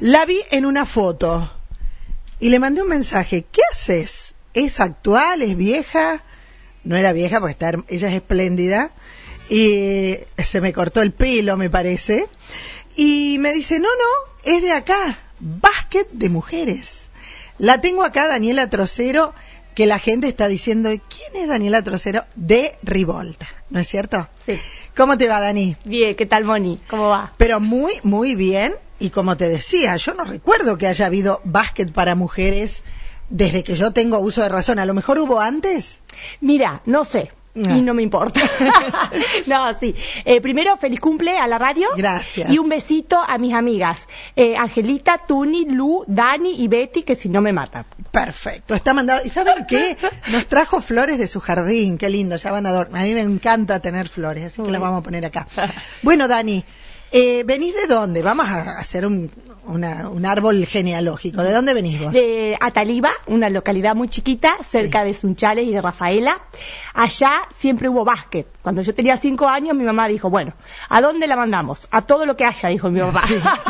La vi en una foto y le mandé un mensaje. ¿Qué haces? ¿Es actual? ¿Es vieja? No era vieja porque está, ella es espléndida. Y se me cortó el pelo, me parece. Y me dice, no, no, es de acá. Básquet de mujeres. La tengo acá, Daniela Trocero, que la gente está diciendo, ¿quién es Daniela Trocero? De Rivolta, ¿no es cierto? Sí. ¿Cómo te va, Dani? Bien, ¿qué tal, Moni? ¿Cómo va? Pero muy, muy bien. Y como te decía, yo no recuerdo que haya habido básquet para mujeres desde que yo tengo uso de razón. A lo mejor hubo antes. Mira, no sé. Ah. Y no me importa. no, sí. Eh, primero, feliz cumple a la radio. Gracias. Y un besito a mis amigas. Eh, Angelita, Tuni, Lu, Dani y Betty, que si no me matan. Perfecto, está mandado. ¿Y saben qué? Nos trajo flores de su jardín, qué lindo, ya van a adornar. A mí me encanta tener flores, así que las vamos a poner acá. Bueno, Dani, eh, ¿venís de dónde? Vamos a hacer un, una- un árbol genealógico. ¿De dónde venís vos? De Ataliba, una localidad muy chiquita, cerca de Sunchales y de Rafaela. Allá siempre hubo básquet. Cuando yo tenía cinco años, mi mamá dijo, bueno, ¿a dónde la mandamos? A todo lo que haya, dijo mi mamá.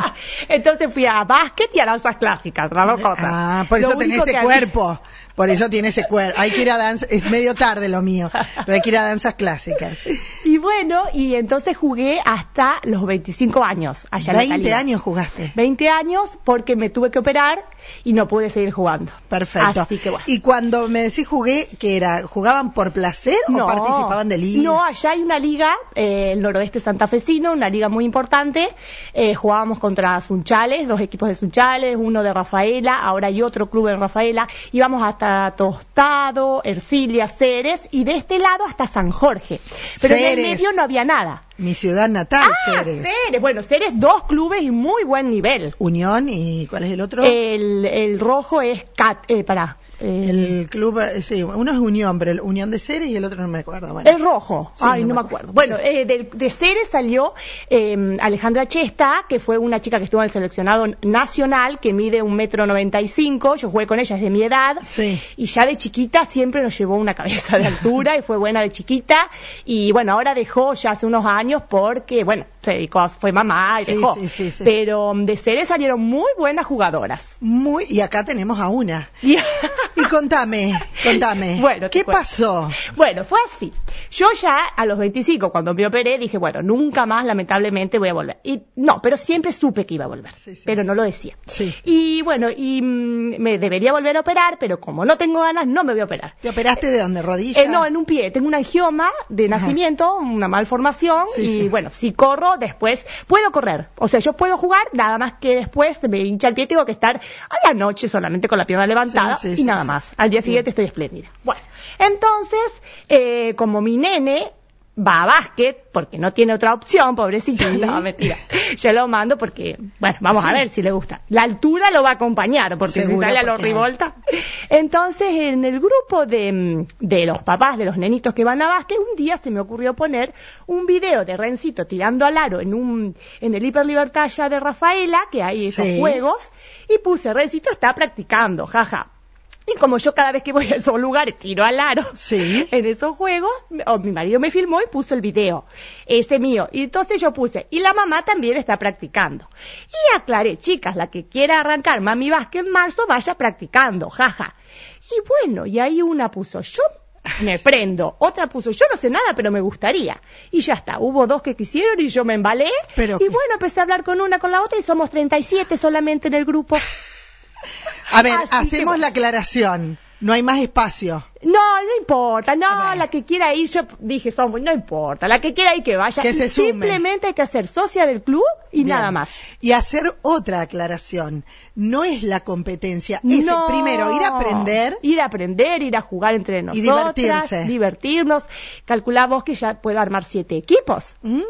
Entonces fui a básquet y a danzas clásicas, las dos cosas. Ah, por Lo eso tenés único ese cuerpo. Por eso tiene ese cuerpo. Hay que ir a danza, es medio tarde lo mío, pero hay que ir a danzas clásicas. Y bueno, y entonces jugué hasta los 25 años allá en 20 Ataliba. años jugaste. 20 años porque me tuve que operar y no pude seguir jugando. Perfecto. Así que bueno. Y cuando me decís jugué, ¿qué era? ¿Jugaban por placer o participaban de liga? No, allá hay una liga, eh, el noroeste santafesino, una liga muy importante. Eh, jugábamos contra Sunchales, dos equipos de Sunchales, uno de Rafaela, ahora hay otro club en Rafaela. Íbamos hasta Tostado, Ercilia, Ceres y de este lado hasta San Jorge. Pero en Ceres. Medio no había nada. Mi ciudad natal, ah, Ceres. Ceres. Bueno, Ceres, dos clubes y muy buen nivel. Unión y ¿cuál es el otro? El, el rojo es Cat, eh, pará, el club, eh, sí, uno es Unión, pero el Unión de Ceres y el otro no me acuerdo. Bueno. El rojo. Sí, Ay, no no, me acuerdo. Bueno, eh, de, de Ceres salió eh, Alejandra Chesta, que fue una chica que estuvo en el seleccionado nacional, que mide un metro noventa y cinco. Yo jugué con ella, es de mi edad. Sí. Y ya de chiquita siempre nos llevó una cabeza de altura y fue buena de chiquita. Y bueno, ahora dejó ya hace unos años porque, bueno, se dedicó, a- fue mamá y Sí, dejó. sí, sí, sí. Pero mm, de Ceres salieron muy buenas jugadoras. Muy, y acá tenemos a una. Y- Y contame, contame. Bueno, ¿qué pasó? Bueno, fue así. Yo ya a los 25, cuando me operé, dije, bueno, nunca más, lamentablemente, voy a volver. Y no, pero siempre supe que iba a volver, pero no lo decía. Sí. Y bueno, y mm, me debería volver a operar, pero como no tengo ganas, no me voy a operar. ¿Te operaste de dónde? ¿Rodilla? Eh, no, en un pie. Tengo un angioma de Ajá. nacimiento, una malformación. Sí, y sí. bueno, si corro, después puedo correr. O sea, yo puedo jugar, nada más que después me hincha el pie, tengo que estar a la noche solamente con la pierna levantada Sí, y nada más. Al día siguiente estoy espléndida. Bueno, entonces, eh, como mi nene va a básquet, porque no tiene otra opción, pobrecito. Sí. No, mentira. Yo lo mando porque, bueno, vamos a ver si le gusta. La altura lo va a acompañar, porque si Seguro, sale a los porque- rivolta. Entonces, en el grupo de, de los papás de los nenitos que van a básquet, un día se me ocurrió poner un video de Rencito tirando al aro en un, en el Hiper Libertad allá de Rafaela, que hay esos Sí. juegos, y puse Rencito está practicando, jaja. Y como yo cada vez que voy a esos lugares tiro al aro Sí. en esos juegos, o mi marido me filmó y puso el video, ese mío. Y entonces yo puse, y la mamá también está practicando. Y aclaré, chicas, la que quiera arrancar Mami Vázquez en marzo, vaya practicando, jaja. Y bueno, y ahí una puso, yo me prendo, otra puso, yo no sé nada, pero me gustaría. Y ya está, hubo dos que quisieron y yo me embalé. Pero y bueno, empecé a hablar con una, con la otra y somos 37 solamente en el grupo. A ver, Así que hacemos la aclaración. No hay más espacio. No, no importa, no, la que quiera ir, yo dije, somos, no importa, la que quiera ir que vaya. Que se Y sume. Simplemente hay que ser socia del club y Bien. nada más. Y hacer otra aclaración. No es la competencia. Es No. primero ir a aprender. Ir a aprender, ir a jugar entre nosotras. divertirse. Divertirnos. Calculá vos que ya puedo armar siete equipos. Mm,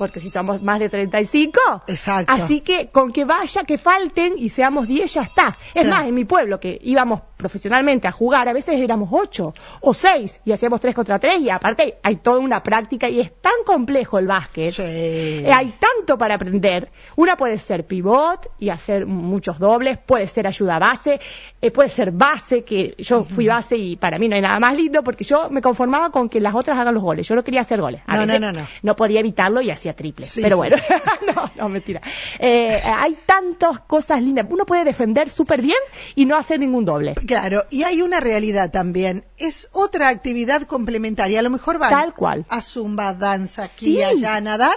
Porque si somos más de 35. Exacto. Así que con que vaya, que falten y seamos 10 ya está. Es Claro. más, en mi pueblo que íbamos profesionalmente a jugar, a veces éramos 8 o 6 y hacíamos 3 contra 3 y aparte hay toda una práctica y es tan complejo el básquet. sí. Eh, hay tanto para aprender. Una puede ser pivot y hacer muchos dobles, puede ser ayuda base, eh, puede ser base, que yo fui base y para mí no hay nada más lindo porque yo me conformaba con que las otras hagan los goles. Yo no quería hacer goles. A No, veces no, no, no. No podía evitarlo y hacía triple. Sí, pero sí. bueno, no, no, mentira. Eh, hay tantas cosas lindas. Uno puede defender súper bien y no hacer ningún doble. Claro, y hay una realidad también. Es otra actividad complementaria. A lo mejor van Tal cual. a zumba, danza, aquí, Sí. allá, a nadar.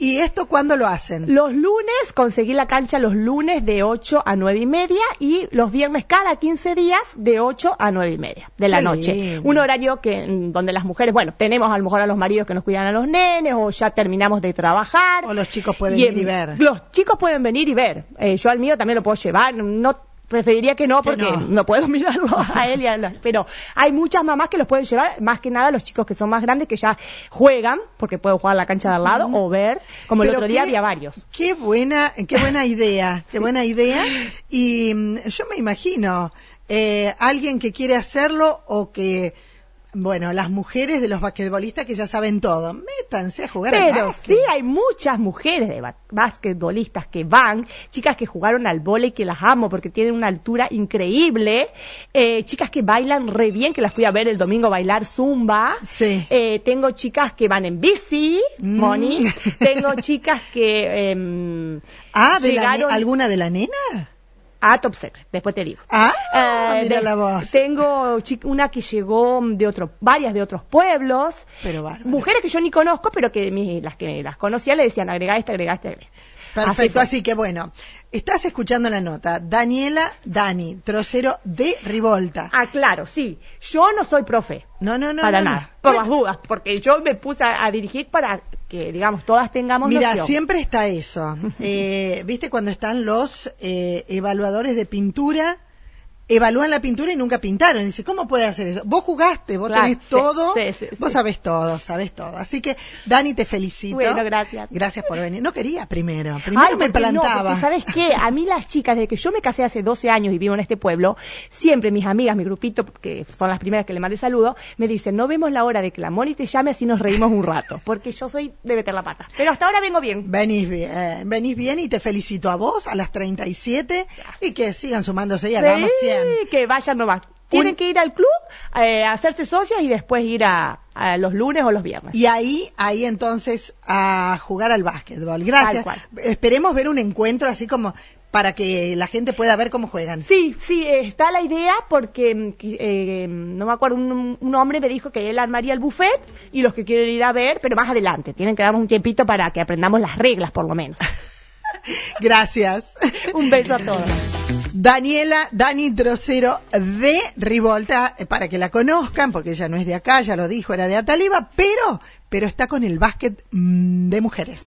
¿Y esto cuándo lo hacen? Los lunes, conseguí la cancha los lunes de 8 a 9 y media y los viernes cada 15 días de 8 a 9 y media de la Qué noche. Un horario que donde las mujeres, bueno, tenemos a lo mejor a los maridos que nos cuidan a los nenes o ya terminamos de trabajar. O los chicos pueden Y, ir y ver. Los chicos pueden venir y ver. Eh, yo al mío también lo puedo llevar. No preferiría que no Que porque no. no. puedo mirarlo a él y a la- pero hay muchas mamás que los pueden llevar más que nada los chicos que son más grandes que ya juegan porque pueden jugar a la cancha de al lado o ver como el otro día había varios Qué buena, qué buena idea, qué buena idea. Y mm, yo me imagino eh, alguien que quiere hacerlo o que, bueno, las mujeres de los basquetbolistas que ya saben todo, métanse a jugar al Pero básquet. sí hay muchas mujeres de ba- basquetbolistas que van, chicas que jugaron al vóley que las amo porque tienen una altura increíble, eh, chicas que bailan re bien, que las fui a ver el domingo bailar zumba. Sí. Eh, tengo chicas que van en bici, Mm. Moni. Tengo chicas que em, Ah, ¿de la llegaron ¿alguna de la nena? A Top Secret, después te digo. Ah, Eh, mira de- la voz. Tengo una que llegó de otro, varias de otros pueblos. Pero bárbaro. Mujeres que yo ni conozco, pero que mi- las que las conocía le decían agrega esta, agrega esta, agrega esta. Perfecto, así, que bueno, estás escuchando la nota. Daniela Dani, trocero de Rivolta. Ah, claro, sí. Yo no soy profe. No, no, no. para no, no. nada. Por Bueno, las dudas. Porque yo me puse a, a dirigir para que, digamos, todas tengamos Mira, noción. siempre está eso. Eh, ¿Viste cuando están los eh, evaluadores de pintura? Evalúan la pintura y nunca pintaron. Dice, ¿cómo puede hacer eso? Vos jugaste, vos Claro, tenés sí, todo, sí, sí, vos sabés todo, sabés todo. Así que, Dani, te felicito. Bueno, gracias. Gracias por venir. No quería primero, primero Ay, me no, plantaba. ¿sabes qué? A mí las chicas, desde que yo me casé hace 12 años y vivo en este pueblo, siempre mis amigas, mi grupito, que son las primeras que le mandé saludo, me dicen, no vemos la hora de que la Moni te llame así nos reímos un rato. Porque yo soy de meter la pata. Pero hasta ahora vengo bien. Venís bien, venís bien y te felicito a vos, a las 37, y que sigan sumándose y hagamos Sí, 100. que vayan nomás. Tienen Un- que ir al club, eh, hacerse socias y después ir a, a los lunes o los viernes. Y ahí, ahí entonces a jugar al básquetbol. Gracias. Esperemos ver un encuentro así como para que la gente pueda ver cómo juegan. Sí, sí, eh, está la idea porque, mm, eh, no me acuerdo, un, un hombre me dijo que él armaría el buffet y los que quieren ir a ver, pero más adelante, tienen que darnos un tiempito para que aprendamos las reglas por lo menos. Gracias. un beso a todos. Daniela, Dani Trocero de Rivolta, eh, para que la conozcan, porque ella no es de acá, ya lo dijo, era de Ataliba, pero, pero está con el básquet mm, de mujeres.